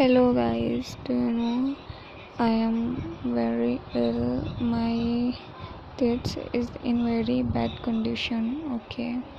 hello guys do you know i am very ill. My teeth is in very bad condition okay?